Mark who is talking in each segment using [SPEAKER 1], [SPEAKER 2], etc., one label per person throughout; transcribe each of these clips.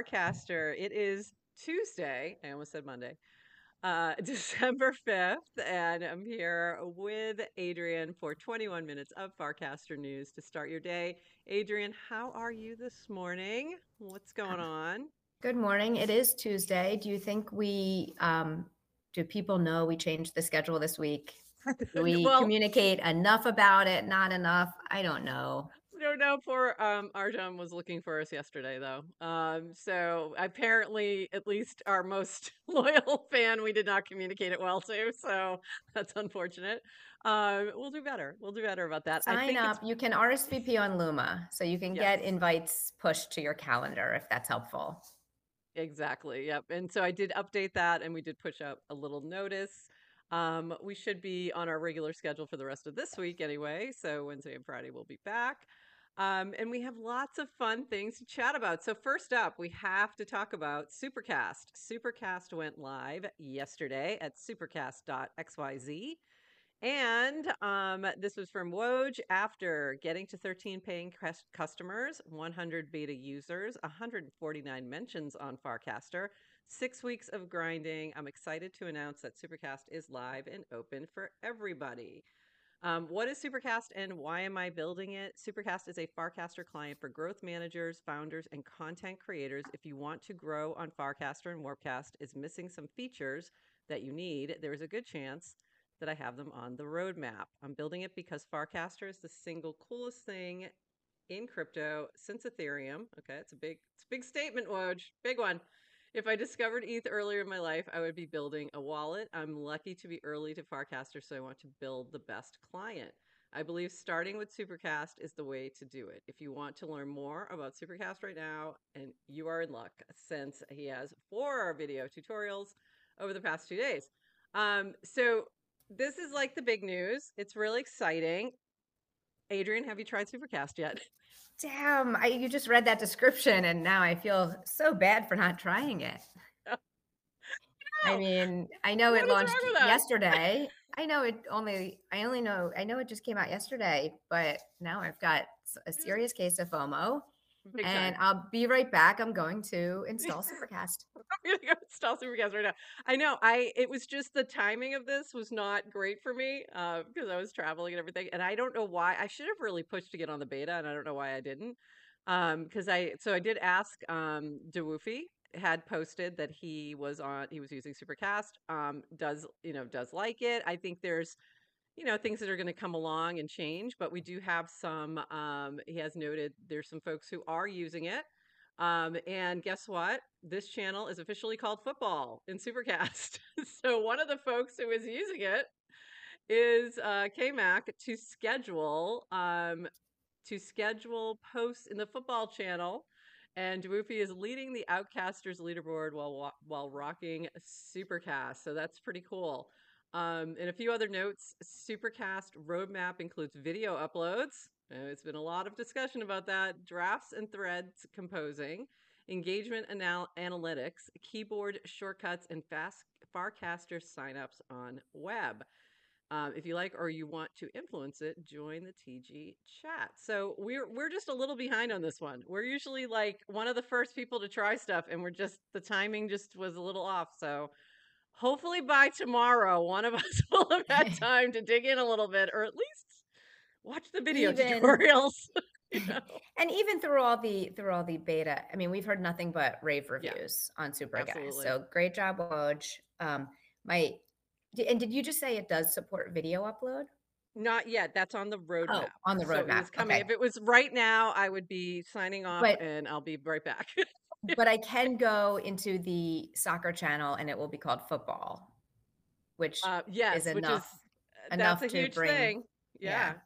[SPEAKER 1] from Farcaster. It is Tuesday. I almost said Monday. Uh, December 5th, and I'm here with Adrienne for 21 minutes of Farcaster News to start your day. Adrienne, how are you this morning? What's going on?
[SPEAKER 2] Good morning. It is Tuesday. Do you think we, um, do people know we changed the schedule this week? Do we
[SPEAKER 1] well,
[SPEAKER 2] communicate enough about it? Not enough? I don't know.
[SPEAKER 1] I don't know. Poor um, Arjun was looking for us yesterday, though. Um, so apparently, at least our most loyal fan, we did not communicate it well to. So that's unfortunate. Uh, we'll do better. We'll do better about that.
[SPEAKER 2] Sign
[SPEAKER 1] it's
[SPEAKER 2] up. You can RSVP on Luma, so you can get invites pushed to your calendar if that's helpful.
[SPEAKER 1] Exactly. Yep. And so I did update that and we did push out a little notice. Um, we should be on our regular schedule for the rest of this week anyway. So Wednesday and Friday we'll be back. Um, and we have lots of fun things to chat about. So, first up, we have to talk about Supercast. Supercast went live yesterday at supercast.xyz. And um, this was from Woj after getting to 13 paying customers, 100 beta users, 149 mentions on Farcaster, six weeks of grinding. I'm excited to announce that Supercast is live and open for everybody. Um, what is Supercast and why am I building it? Supercast is a Farcaster client for growth managers, founders, and content creators. If you want to grow on Farcaster and Warpcast is missing some features that you need, there is a good chance that I have them on the roadmap. I'm building it because Farcaster is the single coolest thing in crypto since Ethereum. Okay, it's a big, it's a big statement, Woj, big one. If I discovered ETH earlier in my life, I would be building a wallet. I'm lucky to be early to Farcaster, so I want to build the best client. I believe starting with Supercast is the way to do it. If you want to learn more about Supercast right now, and you are in luck since he has four video tutorials over the past two days. Um, so this is like the big news. It's really exciting. Adrienne, have you tried Supercast yet?
[SPEAKER 2] Damn, I, you just read that description, and now I feel so bad for not trying it. I mean, I know
[SPEAKER 1] What
[SPEAKER 2] it launched yesterday. I know it only, I only know, I know it just came out yesterday, but now I've got a mm. serious case of FOMO
[SPEAKER 1] Big
[SPEAKER 2] and
[SPEAKER 1] time.
[SPEAKER 2] I'll be right back. I'm going to install Supercast.
[SPEAKER 1] I'm gonna go install Supercast right now. I know. I it was just the timing of this was not great for me uh, because I was traveling and everything, and I don't know why. I should have really pushed to get on the beta, and I don't know why I didn't. Um, because I so I did ask um DeWoofy had posted that he was on he was using Supercast. Um, does you know does like it? I think there's you know things that are going to come along and change, but we do have some. Um, he has noted there's some folks who are using it. Um, and guess what? This channel is officially called Football in Supercast. so one of the folks who is using it is uh, KMac to schedule um, to schedule posts in the football channel. And Dwoofy is leading the Outcasters leaderboard while while rocking Supercast. So that's pretty cool. Um, and a few other notes: Supercast roadmap includes video uploads. Uh, It's been a lot of discussion about that. Drafts and threads composing, engagement anal- analytics, keyboard shortcuts, and fast Farcaster signups on web. Um, if you like or you want to influence it, join the TG chat. So we're we're just a little behind on this one. We're usually like one of the first people to try stuff, and we're just the timing just was a little off. So hopefully by tomorrow, one of us will have had time to dig in a little bit, or at least watch the video
[SPEAKER 2] Even
[SPEAKER 1] tutorials. you know?
[SPEAKER 2] and even through all the through all the beta, I mean, we've heard nothing but rave
[SPEAKER 1] Yeah,
[SPEAKER 2] reviews on Super Guys. So great job, Woj. Um, my and did you just say it does support video upload?
[SPEAKER 1] Not yet. That's on the
[SPEAKER 2] Oh,
[SPEAKER 1] roadmap.
[SPEAKER 2] on the
[SPEAKER 1] So
[SPEAKER 2] roadmap.
[SPEAKER 1] is coming.
[SPEAKER 2] Okay.
[SPEAKER 1] If it was right now, I would be signing off
[SPEAKER 2] But
[SPEAKER 1] and I'll be right back.
[SPEAKER 2] But I can go into the soccer channel and it will be called football, which
[SPEAKER 1] Uh,
[SPEAKER 2] is
[SPEAKER 1] yes, which is
[SPEAKER 2] enough
[SPEAKER 1] uh,
[SPEAKER 2] enough
[SPEAKER 1] that's a
[SPEAKER 2] to
[SPEAKER 1] huge
[SPEAKER 2] bring
[SPEAKER 1] thing.
[SPEAKER 2] yeah.
[SPEAKER 1] Yeah.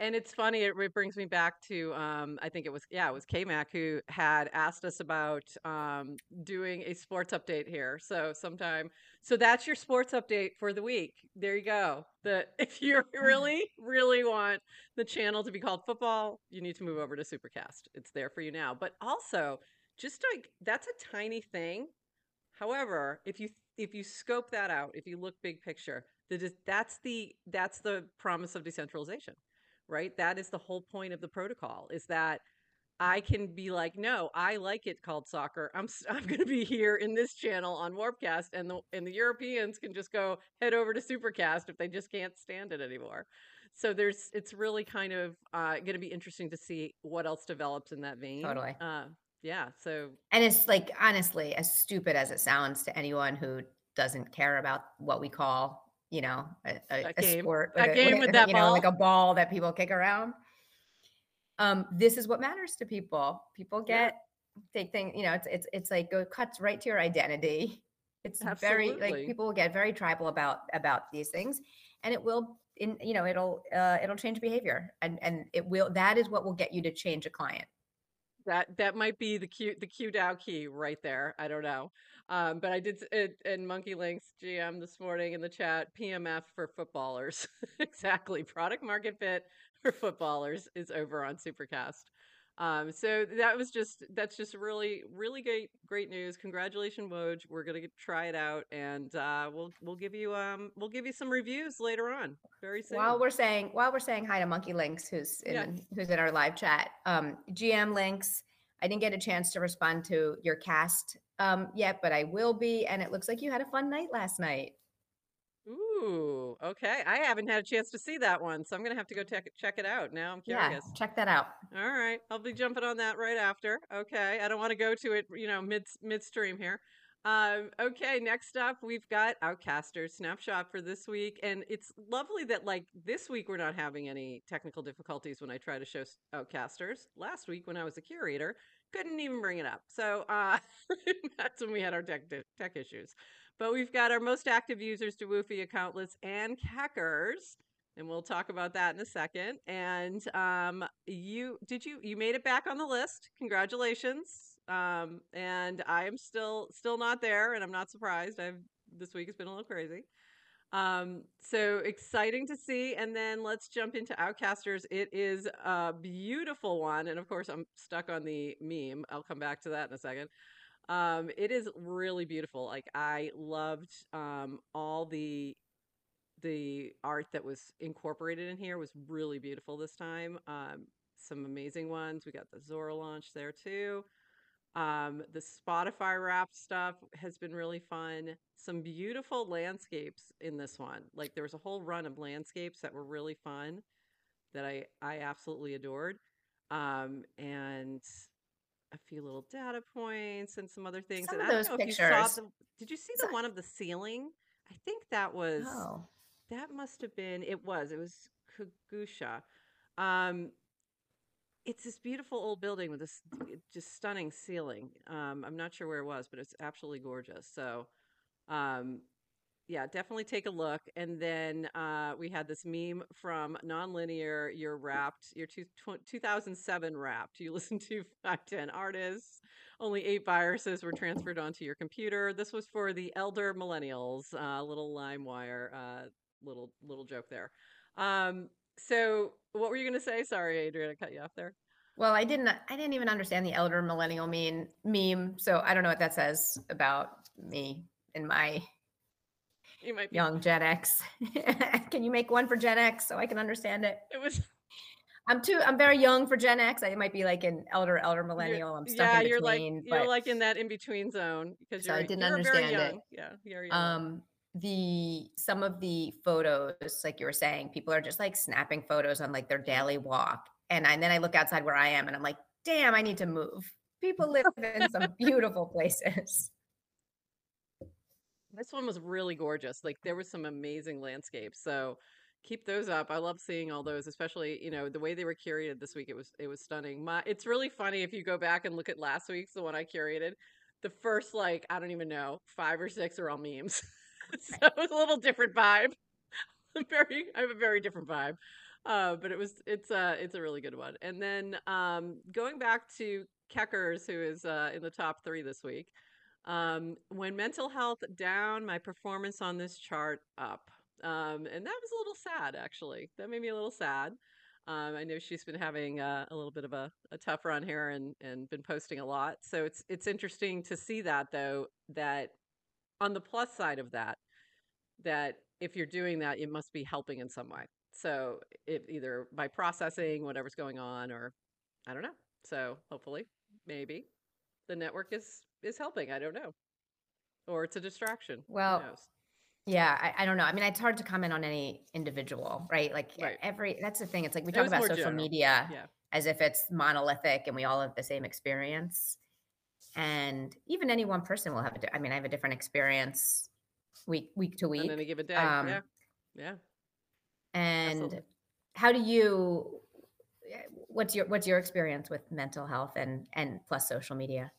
[SPEAKER 1] And it's funny, it, it brings me back to um, I think it was yeah, it was KMac who had asked us about um, doing a sports update here. So sometime so that's your sports update for the week. There you go. The if you really, really want the channel to be called football, you need to move over to Supercast. It's there for you now. But also, just like that's a tiny thing. However, if you if you scope that out, if you look big picture, is that's the that's the promise of decentralization, right? That is the whole point of the protocol is that I can be like, no, I like it called soccer. I'm I'm going to be here in this channel on Warpcast, and the and the Europeans can just go head over to Supercast if they just can't stand it anymore. So there's it's really kind of uh, going to be interesting to see what else develops in that vein.
[SPEAKER 2] Totally.
[SPEAKER 1] Uh, yeah. So
[SPEAKER 2] And it's like honestly, as stupid as it sounds to anyone who doesn't care about what we call, you know, a, a, a
[SPEAKER 1] game,
[SPEAKER 2] sport,
[SPEAKER 1] that
[SPEAKER 2] a-
[SPEAKER 1] game with that
[SPEAKER 2] you know, like a ball that people kick around. Um, this is what matters to people. People
[SPEAKER 1] Yeah.
[SPEAKER 2] get take things, you know, it's it's it's like go cuts right to your identity. It's very like people will get very tribal about about these things, and it will in you know it'll uh, it'll change behavior, and and it will that is what will get you to change a client.
[SPEAKER 1] That that might be the Q the Q Dow key right there. I don't know. Um, but I did it in Monkey Links GM this morning in the chat. PMF for footballers, exactly. Product market fit for footballers is over on Supercast. Um, so that was just that's just really really great great news. Congratulations, Woj. We're gonna get, try it out, and uh, we'll we'll give you um we'll give you some reviews later on very soon.
[SPEAKER 2] While we're saying while we're saying hi to Monkey Links, who's in
[SPEAKER 1] Yeah.
[SPEAKER 2] who's in our live chat, um, GM Links. I didn't get a chance to respond to your cast um, yet, but I will be. And it looks like you had a fun night last night.
[SPEAKER 1] Ooh, okay. I haven't had a chance to see that one, so I'm gonna have to go check check it out. Now I'm curious.
[SPEAKER 2] Yeah, check that out.
[SPEAKER 1] All right, I'll be jumping on that right after. Okay, I don't want to go to it, you know, mid midstream here. Um, okay, next up we've got Outcasters snapshot for this week, and it's lovely that like this week we're not having any technical difficulties when I try to show Outcasters. Last week when I was a curator, couldn't even bring it up. So uh, that's when we had our tech tech issues. But we've got our most active users, Dewoofi, Accountless, and Keccers and we'll talk about that in a second. And um, you did you you made it back on the list? Congratulations! Um, and I am still still not there, and I'm not surprised. I've this week has been a little crazy. Um, so exciting to see. And then let's jump into Outcasters. It is a beautiful one, and of course I'm stuck on the meme. I'll come back to that in a second. Um, it is really beautiful. Like I loved um all the the art that was incorporated in here was really beautiful this time. Um, some amazing ones. We got the Zora launch there too. Um, the Spotify wrap stuff has been really fun. Some beautiful landscapes in this one. Like there was a whole run of landscapes that were really fun that I I absolutely adored. Um, and a few little data points and some other things.
[SPEAKER 2] Some
[SPEAKER 1] and
[SPEAKER 2] of
[SPEAKER 1] I
[SPEAKER 2] those
[SPEAKER 1] don't know if you saw
[SPEAKER 2] pictures.
[SPEAKER 1] the. Did you see the one of the ceiling? I think that was.
[SPEAKER 2] Oh,
[SPEAKER 1] That must have been it was. It was Kagusha. Um it's this beautiful old building with this just stunning ceiling. Um I'm not sure where it was, but it's absolutely gorgeous. So um yeah, definitely take a look. And then uh, we had this meme from Nonlinear, your wrapped, your two, tw- 2007 wrapped. You listen to 510 artists. Only eight viruses were transferred onto your computer. This was for the elder millennials. Uh, little LimeWire, uh, little little joke there. Um, so, what were you going to say? Sorry, Adrienne, I cut you off there.
[SPEAKER 2] well, I didn't. I didn't even understand the elder millennial mean meme, so I don't know what that says about me and my
[SPEAKER 1] You might be.
[SPEAKER 2] young Gen X. can you make one for Gen X so I can understand it?
[SPEAKER 1] It was.
[SPEAKER 2] I'm too. I'm very young for Gen X. I might be like an elder, elder
[SPEAKER 1] you're-
[SPEAKER 2] millennial. I'm stuck
[SPEAKER 1] yeah,
[SPEAKER 2] in
[SPEAKER 1] you're like
[SPEAKER 2] between.
[SPEAKER 1] you're like in that in between zone because
[SPEAKER 2] So I didn't
[SPEAKER 1] you're
[SPEAKER 2] understand it.
[SPEAKER 1] Yeah, you're young.
[SPEAKER 2] um the some of the photos like you were saying people are just like snapping photos on like their daily walk and, I, and then i look outside where i am and i'm like damn i need to move people live in some beautiful places
[SPEAKER 1] This one was really gorgeous. Like there was some amazing landscapes. So keep those up. I love seeing all those, especially, you know, the way they were curated this week. It was it was stunning. My it's really funny if you go back and look at last week's, the one I curated. The first like, I don't even know, five or six are all memes. so it was a little different vibe. very I have a very different vibe. Uh, but it was it's uh it's a really good one. And then um going back to Keccers, who is uh in the top three this week. Um, when mental health down, my performance on this chart up. Um, and that was a little sad, actually. That made me a little sad. Um, I know she's been having uh, a little bit of a, a tough run here and and been posting a lot. So it's it's interesting to see that though that on the plus side of that, that if you're doing that, it must be helping in some way. So if either by processing whatever's going on, or I don't know. So hopefully, maybe the network is is helping. I don't know, or it's a distraction.
[SPEAKER 2] Well, yeah, I, I don't know. I mean, it's hard to comment on any individual, right? Like
[SPEAKER 1] Right.
[SPEAKER 2] every that's the thing. It's like we talk about social
[SPEAKER 1] general.
[SPEAKER 2] media
[SPEAKER 1] Yeah.
[SPEAKER 2] as if it's monolithic and we all have the same experience. And even any one person will have a di- I mean, I have a different experience week week to week.
[SPEAKER 1] any given day.
[SPEAKER 2] Um,
[SPEAKER 1] yeah. Yeah.
[SPEAKER 2] And
[SPEAKER 1] Absolutely.
[SPEAKER 2] how do you what's your what's your experience with mental health and and plus social media?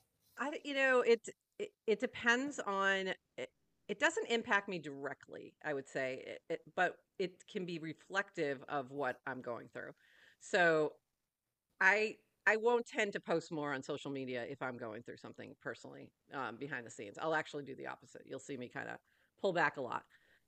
[SPEAKER 1] You know, it, it it depends on. It, it doesn't impact me directly, I would say, it, but it can be reflective of what I'm going through. So I I won't tend to post more on social media if I'm going through something personally um, behind the scenes. I'll actually do the opposite. You'll see me kind of pull back a lot.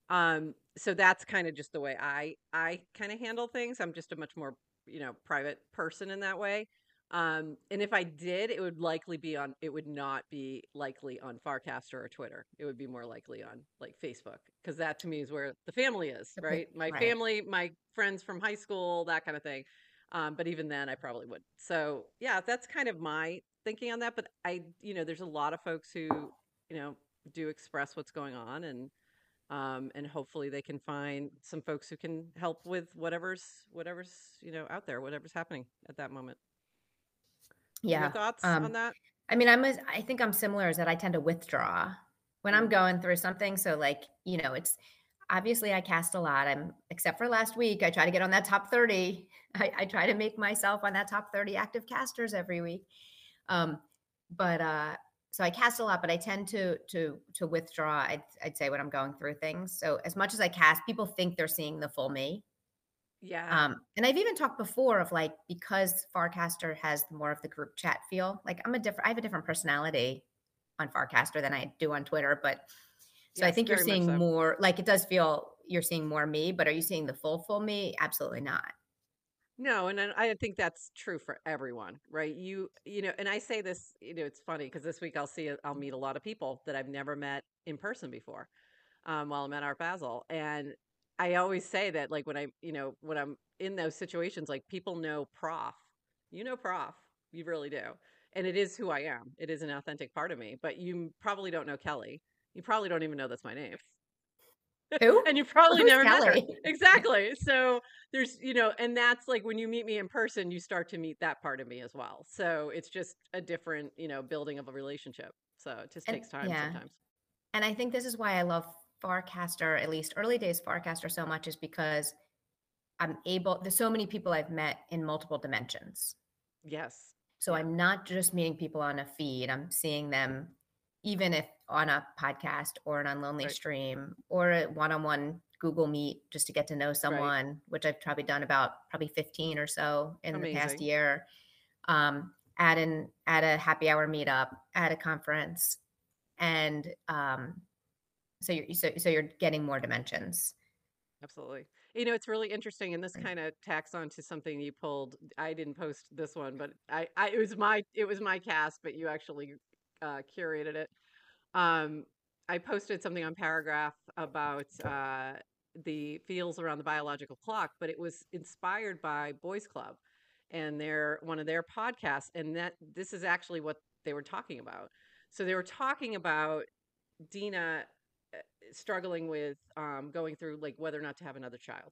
[SPEAKER 1] Um, so that's kind of just the way I I kind of handle things. I'm just a much more you know private person in that way. Um, and if I did, it would likely be on. It would not be likely on Farcaster or Twitter. It would be more likely on like Facebook because that to me is where the family is, right? My
[SPEAKER 2] right.
[SPEAKER 1] family, my friends from high school, that kind of thing. Um, but even then, I probably would. So yeah, that's kind of my thinking on that. But I, you know, there's a lot of folks who, you know, do express what's going on, and um, and hopefully they can find some folks who can help with whatever's whatever's you know out there, whatever's happening at that moment. Your
[SPEAKER 2] Yeah.
[SPEAKER 1] thoughts
[SPEAKER 2] Um,
[SPEAKER 1] on that?
[SPEAKER 2] I mean, I'm a, I think I'm similar is that I tend to withdraw when I'm
[SPEAKER 1] Mm.
[SPEAKER 2] going through something. So like, you know, it's obviously I cast a lot. I'm except for last week, I try to get on that top 30. I, I try to make myself on that top 30 active casters every week. Um, but uh so I cast a lot, but I tend to to to withdraw, I'd, I'd say when I'm going through things. So as much as I cast, people think they're seeing the full me.
[SPEAKER 1] Yeah.
[SPEAKER 2] Um, and I've even talked before of like because Farcaster has more of the group chat feel. Like I'm a different, I have a different personality on Farcaster than I do on Twitter. But so I think you're seeing
[SPEAKER 1] so.
[SPEAKER 2] more. Like it does feel you're seeing more me, but are you seeing the full full me? Absolutely not.
[SPEAKER 1] No, and I think that's true for everyone, right? You, you know, and I say this, you know, it's funny because this week I'll see, I'll meet a lot of people that I've never met in person before, um, while I'm at Art Basel, and I always say that, like when I, you know, when I'm in those situations, like people know Prof, you know Prof, you really do, and it is who I am. It is an authentic part of me, but you probably don't know Kelly. You probably don't even know that's my name.
[SPEAKER 2] Who?
[SPEAKER 1] and you probably
[SPEAKER 2] Who's
[SPEAKER 1] never met her. Exactly. So there's, you know, and that's like when you meet me in person, you start to meet that part of me as well. So it's just a different, you know, building of a relationship. So it just
[SPEAKER 2] And-
[SPEAKER 1] takes time
[SPEAKER 2] yeah.
[SPEAKER 1] sometimes.
[SPEAKER 2] And I think this is why I love Farcaster, at least early days Farcaster so much, is because I'm able, there's so many people I've met in multiple dimensions.
[SPEAKER 1] Yes.
[SPEAKER 2] So
[SPEAKER 1] Yeah.
[SPEAKER 2] I'm not just meeting people on a feed. I'm seeing them even if on a podcast or an unlonely
[SPEAKER 1] Right.
[SPEAKER 2] stream or a one-on-one Google Meet just to get to know someone, which I've probably done about probably 15 or so in the past year. Um, at an at a happy hour meetup, at a conference. And um, so you're so, so you're getting more dimensions.
[SPEAKER 1] Absolutely. You know, it's really interesting, and this kind of tacks on to something you pulled. I didn't post this one, but I, I it was my it was my cast, but you actually uh, curated it. Um, I posted something on Paragraph about uh, the feels around the biological clock, but it was inspired by Boys Club and their one of their podcasts, and that this is actually what they were talking about. So they were talking about Dina struggling with um, going through like whether or not to have another child.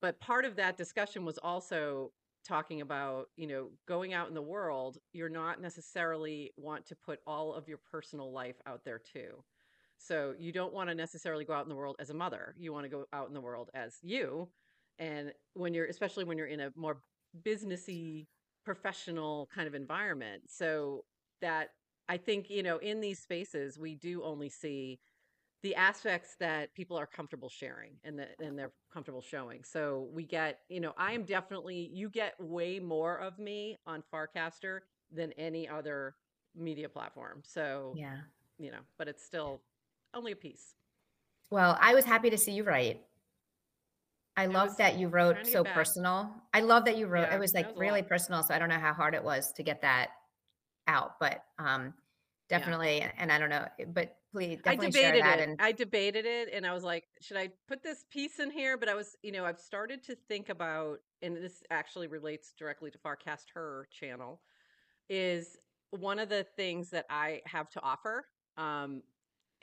[SPEAKER 1] But part of that discussion was also talking about, you know, going out in the world, you're not necessarily want to put all of your personal life out there too. So you don't want to necessarily go out in the world as a mother. You want to go out in the world as you. And when you're, especially when you're in a more businessy, professional kind of environment. So that I think, you know, in these spaces, we do only see the aspects that people are comfortable sharing and that and they're comfortable showing. So we get, you know, I am definitely you get way more of me on Farcaster than any other media platform. So,
[SPEAKER 2] Yeah.
[SPEAKER 1] you know, but it's still only a piece.
[SPEAKER 2] Well, I was happy to see you write. I love that you wrote so
[SPEAKER 1] back.
[SPEAKER 2] personal. I love that you wrote.
[SPEAKER 1] Yeah,
[SPEAKER 2] it was like
[SPEAKER 1] was
[SPEAKER 2] really personal. So I don't know how hard it was to get that out, but um,
[SPEAKER 1] Yeah.
[SPEAKER 2] definitely. And I don't know, but please
[SPEAKER 1] I debated it.
[SPEAKER 2] And
[SPEAKER 1] I debated it and I was like, should I put this piece in here? But I was, you know, I've started to think about, and this actually relates directly to Farcast Her channel, is one of the things that I have to offer um,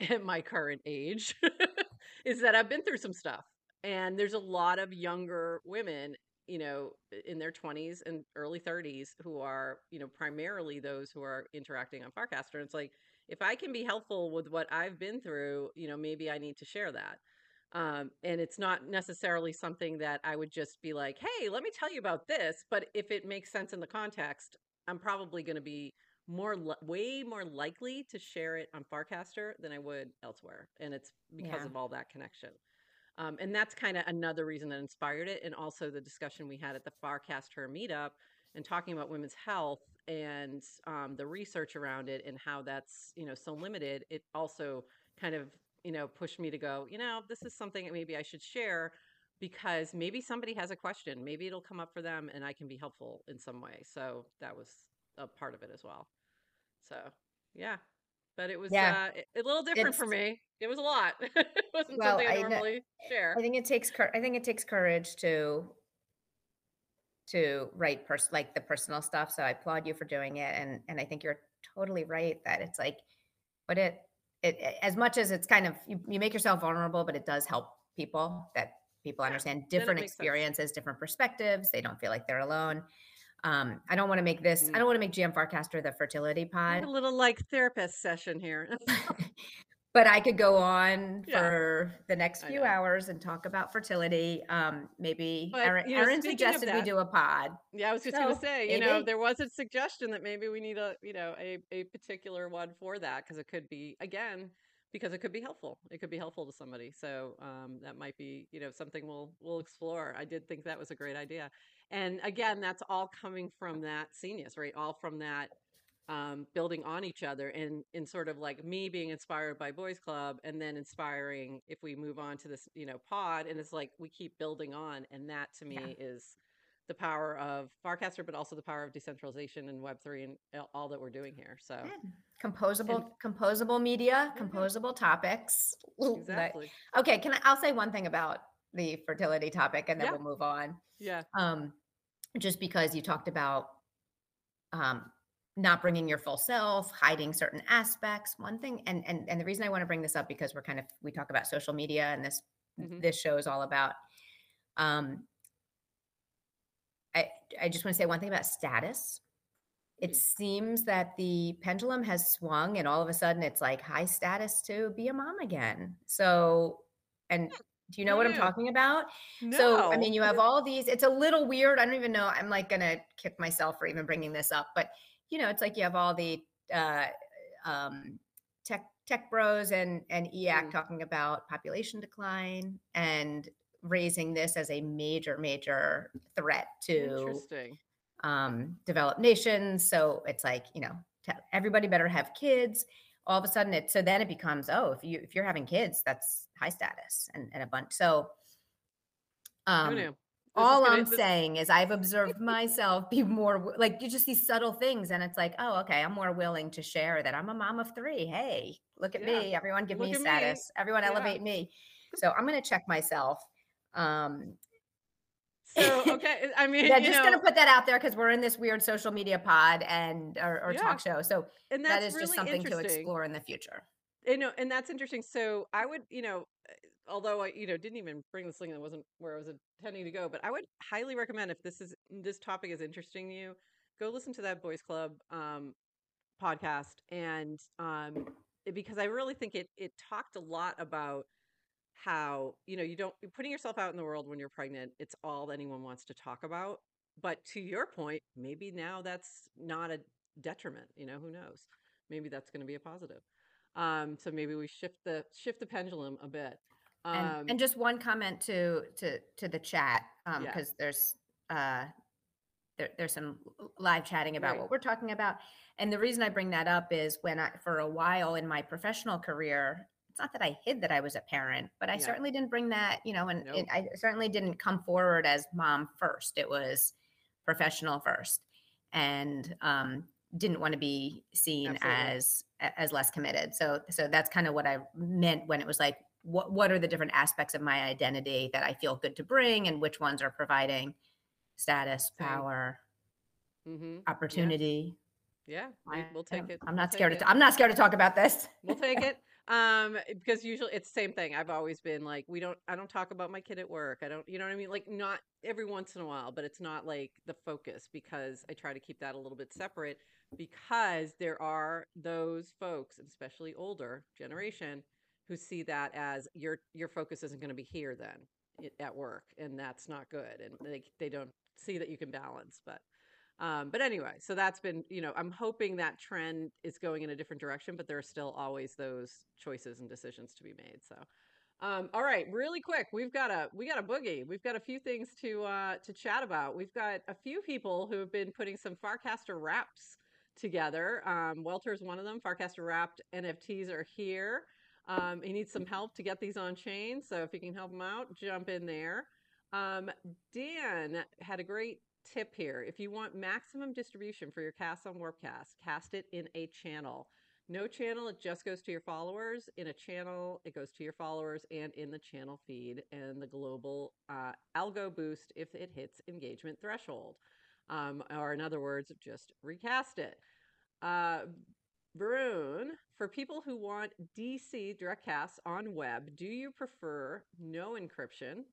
[SPEAKER 1] at my current age is that I've been through some stuff. And there's a lot of younger women, you know, in their 20s and early 30s who are, you know, primarily those who are interacting on Farcaster. And it's like, if I can be helpful with what I've been through, you know, maybe I need to share that. Um, and it's not necessarily something that I would just be like, hey, let me tell you about this. But if it makes sense in the context, I'm probably going to be more li- way more likely to share it on Farcaster than I would elsewhere, and it's because
[SPEAKER 2] yeah,
[SPEAKER 1] of all that connection. Um, and that's kind of another reason that inspired it, and also the discussion we had at the Farcaster meetup and talking about women's health and um, the research around it and how that's you know so limited. It also kind of you know pushed me to go, you know, this is something that maybe I should share because maybe somebody has a question, maybe it'll come up for them, and I can be helpful in some way. So that was a part of it as well. So yeah, but it was
[SPEAKER 2] yeah.
[SPEAKER 1] uh, a little different for me. It was a lot. it wasn't
[SPEAKER 2] well,
[SPEAKER 1] something I
[SPEAKER 2] I
[SPEAKER 1] normally share.
[SPEAKER 2] I think it takes. I think it takes courage to to write pers- like the personal stuff. So I applaud you for doing it, and and I think you're totally right that it's like, but it it it- as much as it's kind of you, you make yourself vulnerable, but it does help people that people understand
[SPEAKER 1] it
[SPEAKER 2] different
[SPEAKER 1] makes sense.
[SPEAKER 2] experiences, different perspectives. They don't feel like they're alone. Um, I don't want to make this. I
[SPEAKER 1] Mm.
[SPEAKER 2] don't want to make GM Farcaster the fertility pod.
[SPEAKER 1] a little like therapist session here.
[SPEAKER 2] but I could go on
[SPEAKER 1] yeah,
[SPEAKER 2] for the next few hours and talk about fertility. Um, maybe
[SPEAKER 1] But
[SPEAKER 2] Erin,
[SPEAKER 1] you know, of
[SPEAKER 2] suggested we do a pod.
[SPEAKER 1] yeah, I was just gonna
[SPEAKER 2] So
[SPEAKER 1] say, you know, there was a suggestion that maybe we need a, you know, a a particular one for that because it could be again because it could be helpful. It could be helpful to somebody. So um, that might be, you know, something we'll we'll explore. I did think that was a great idea, and again, that's all coming from that genius, right? All from that um, building on each other and in sort of like me being inspired by Boys Club and then inspiring if we move on to this, you know, pod and it's like we keep building on and that to
[SPEAKER 2] Yeah.
[SPEAKER 1] me is the power of Farcaster, but also the power of decentralization and Web3 and all- all that we're doing here. So
[SPEAKER 2] Yeah.
[SPEAKER 1] and
[SPEAKER 2] Composable, composable media,
[SPEAKER 1] yeah,
[SPEAKER 2] composable topics. Ooh, that-
[SPEAKER 1] exactly.
[SPEAKER 2] Okay, can I? I'll say one thing about the fertility topic, and then
[SPEAKER 1] Yeah,
[SPEAKER 2] we'll move on.
[SPEAKER 1] yeah,
[SPEAKER 2] Um, just because you talked about um, not bringing your full self, hiding certain aspects. One thing, and and and the reason I want to bring this up because we're kind of we talk about social media, and this
[SPEAKER 1] hmm
[SPEAKER 2] this show is all about. Um, I I just want to say one thing about status. It
[SPEAKER 1] Mm.
[SPEAKER 2] seems that the pendulum has swung, and all of a sudden it's like high status to be a mom again. So, and do you know what I'm talking about? So, I mean, you have all these, it's a little weird. I don't even know. I'm like going to kick myself for even bringing this up, but you know, it's like you have all the uh, um, tech tech bros and and e/acc
[SPEAKER 1] Mm,
[SPEAKER 2] talking about population decline and raising this as a major major threat to um, developed nations. So it's like you know, everybody better have kids. All of a sudden, it so then it becomes oh, if you if you're having kids, that's high status and, and a bunch. So
[SPEAKER 1] Who
[SPEAKER 2] um,
[SPEAKER 1] knew? This is
[SPEAKER 2] all
[SPEAKER 1] gonna
[SPEAKER 2] I'm
[SPEAKER 1] this
[SPEAKER 2] saying is I've observed myself be more like you just these subtle things, and it's like, oh, okay, I'm more willing to share that I'm a mom of three. Hey, look at
[SPEAKER 1] yeah.
[SPEAKER 2] me. Everyone give
[SPEAKER 1] Look
[SPEAKER 2] me
[SPEAKER 1] at me.
[SPEAKER 2] status. Everyone
[SPEAKER 1] Yeah.
[SPEAKER 2] elevate me. So I'm gonna check myself. Um,
[SPEAKER 1] So okay, I mean,
[SPEAKER 2] yeah, just gonna put that out there because we're in this weird social media pod and or, or
[SPEAKER 1] yeah,
[SPEAKER 2] talk show. So
[SPEAKER 1] and
[SPEAKER 2] that is just something to explore in the future.
[SPEAKER 1] You know, and that's interesting. So I would, you know, although I, you know, didn't even bring this thing that wasn't where I was intending to go, but I would highly recommend if this is this topic is interesting to you, go listen to that Boys Club um, podcast, and um, because I really think it it talked a lot about how you know you don't putting yourself out in the world when you're pregnant. It's all anyone wants to talk about. But to your point, maybe now that's not a detriment. You know, who knows? Maybe that's going to be a positive. Um, so maybe we shift the shift the pendulum a bit.
[SPEAKER 2] And
[SPEAKER 1] Um,
[SPEAKER 2] and just one comment to to to the chat um
[SPEAKER 1] yeah,
[SPEAKER 2] because there's uh there, there's some live chatting about
[SPEAKER 1] right.
[SPEAKER 2] what we're talking about. And the reason I bring that up is when I, for a while in my professional career, it's not that I hid that I was a parent, but I
[SPEAKER 1] Yeah.
[SPEAKER 2] certainly didn't bring that, you know, and,
[SPEAKER 1] Nope.
[SPEAKER 2] I certainly didn't come forward as mom first. It was professional first. And um, didn't want to be seen
[SPEAKER 1] Absolutely.
[SPEAKER 2] as as less committed. So so that's kind of what I meant when it was like what what are the different aspects of my identity that I feel good to bring and which ones are providing status, power,
[SPEAKER 1] Mm-hmm.
[SPEAKER 2] opportunity.
[SPEAKER 1] Yeah,
[SPEAKER 2] I
[SPEAKER 1] we'll take it.
[SPEAKER 2] I'm
[SPEAKER 1] We'll
[SPEAKER 2] not
[SPEAKER 1] take
[SPEAKER 2] scared
[SPEAKER 1] it.
[SPEAKER 2] to. I'm not scared to talk about this.
[SPEAKER 1] We'll take it. Um, because usually it's the same thing. I've always been like, we don't, I don't talk about my kid at work. I don't, you know what I mean? Like, not every once in a while, but it's not like the focus because I try to keep that a little bit separate because there are those folks, especially older generation, who see that as your your focus isn't going to be here then at work, and that's not good, and they they don't see that you can balance, but. Um, but anyway, so that's been, you know, I'm hoping that trend is going in a different direction, but there are still always those choices and decisions to be made. So, um, all right, really quick, we've got a we got a boogie. We've got a few things to uh, to chat about. We've got a few people who have been putting some Farcaster wraps together. Um, Welter's one of them. Farcaster wrapped NFTs are here. Um, he needs some help to get these on chain, so if you can help him out, jump in there. Um, Dan had a great tip here. If you want maximum distribution for your cast on Warpcast, cast it in a channel. No channel, it just goes to your followers. In a channel, it goes to your followers and in the channel feed and the global uh, algo boost if it hits engagement threshold. Um, or in other words, just recast it. Uh, Varun, for people who want DC direct casts on web, do you prefer no encryption?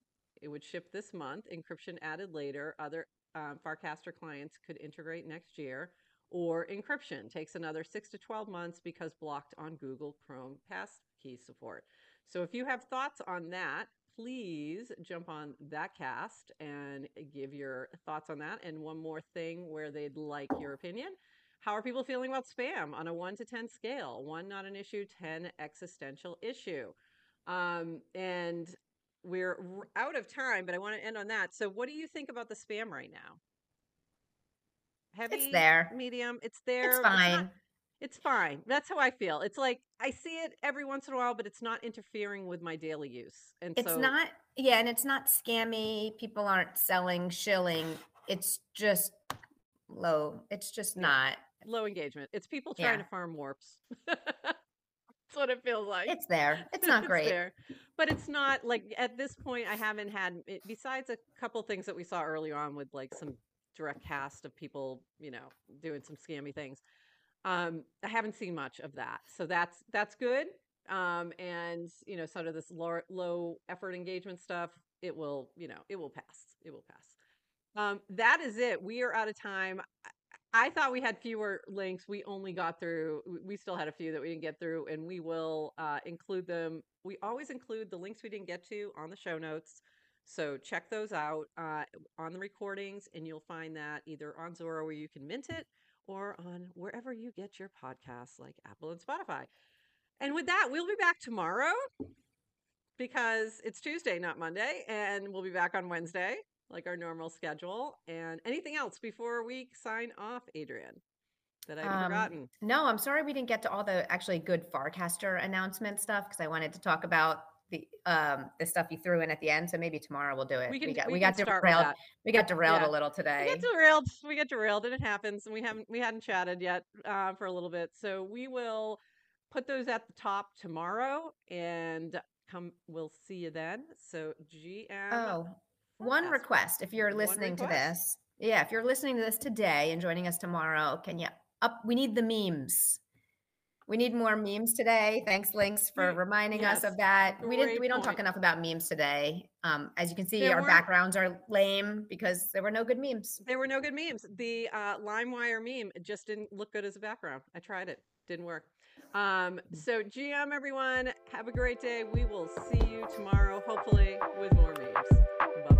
[SPEAKER 1] It would ship this month, encryption added later. Other um, Farcaster clients could integrate next year. Or encryption takes another six to 12 months because blocked on Google Chrome passkey support. So if you have thoughts on that, please jump on that cast and give your thoughts on that. And one more thing where they'd like your opinion. How are people feeling about spam on a one to 10 scale? One, not an issue, 10, existential issue. Um, and we're out of time, but I want to end on that. So, what do you think about the spam right now? Heavy, it's
[SPEAKER 2] there.
[SPEAKER 1] medium, it's there.
[SPEAKER 2] It's
[SPEAKER 1] not-
[SPEAKER 2] fine.
[SPEAKER 1] it's fine. That's how I feel. It's like I see it every once in a while, but it's not interfering with my daily use. And
[SPEAKER 2] It's
[SPEAKER 1] so,
[SPEAKER 2] not, yeah, and it's not scammy. People aren't selling, shilling. It's just low. It's just not.
[SPEAKER 1] Low engagement. It's people trying
[SPEAKER 2] Yeah.
[SPEAKER 1] to farm warps. That's what it feels like.
[SPEAKER 2] It's there. It's not great.
[SPEAKER 1] there. But it's not like at this point, I haven't had, it, besides a couple things that we saw early on with like some direct cast of people, you know, doing some scammy things. Um, I haven't seen much of that. So that's, that's good. Um, and, you know, sort of this low, low effort engagement stuff, it will, you know, it will pass. It will pass. Um, that is it. We are out of time. I- thought we had fewer links. We only got through, we still had a few that we didn't get through, and we will uh, include them. We always include the links we didn't get to on the show notes. So check those out uh, on the recordings, and you'll find that either on Zora where you can mint it or on wherever you get your podcasts like Apple and Spotify. And with that, we'll be back tomorrow because it's Tuesday, not Monday, and we'll be back on Wednesday like our normal schedule. And anything else before we sign off, Adrienne, that I've
[SPEAKER 2] Um,
[SPEAKER 1] forgotten?
[SPEAKER 2] No, I'm sorry we didn't get to all the actually good Farcaster announcement stuff because I wanted to talk about the um the stuff you threw in at the end. So maybe tomorrow we'll do it.
[SPEAKER 1] We can
[SPEAKER 2] got
[SPEAKER 1] we,
[SPEAKER 2] we got derailed. We got derailed
[SPEAKER 1] Yeah.
[SPEAKER 2] a little today.
[SPEAKER 1] We get derailed. We get derailed, and it happens. And we haven't we hadn't chatted yet uh, for a little bit, so we will put those at the top tomorrow, and come. We'll see you then. So GM.
[SPEAKER 2] Oh, one request. If you're listening to this, yeah, if you're listening to this today and joining us tomorrow, can you up? We need the memes. We need more memes today. Thanks, Links, for reminding us of that. We didn't. We don't talk enough about memes today. Um, as you can see,
[SPEAKER 1] There
[SPEAKER 2] our backgrounds are lame because there were no good memes.
[SPEAKER 1] There were no good memes. The uh, LimeWire meme just didn't look good as a background. I tried it, didn't work. Um, so, GM, everyone, have a great day. We will see you tomorrow, hopefully, with more memes.
[SPEAKER 2] Bye.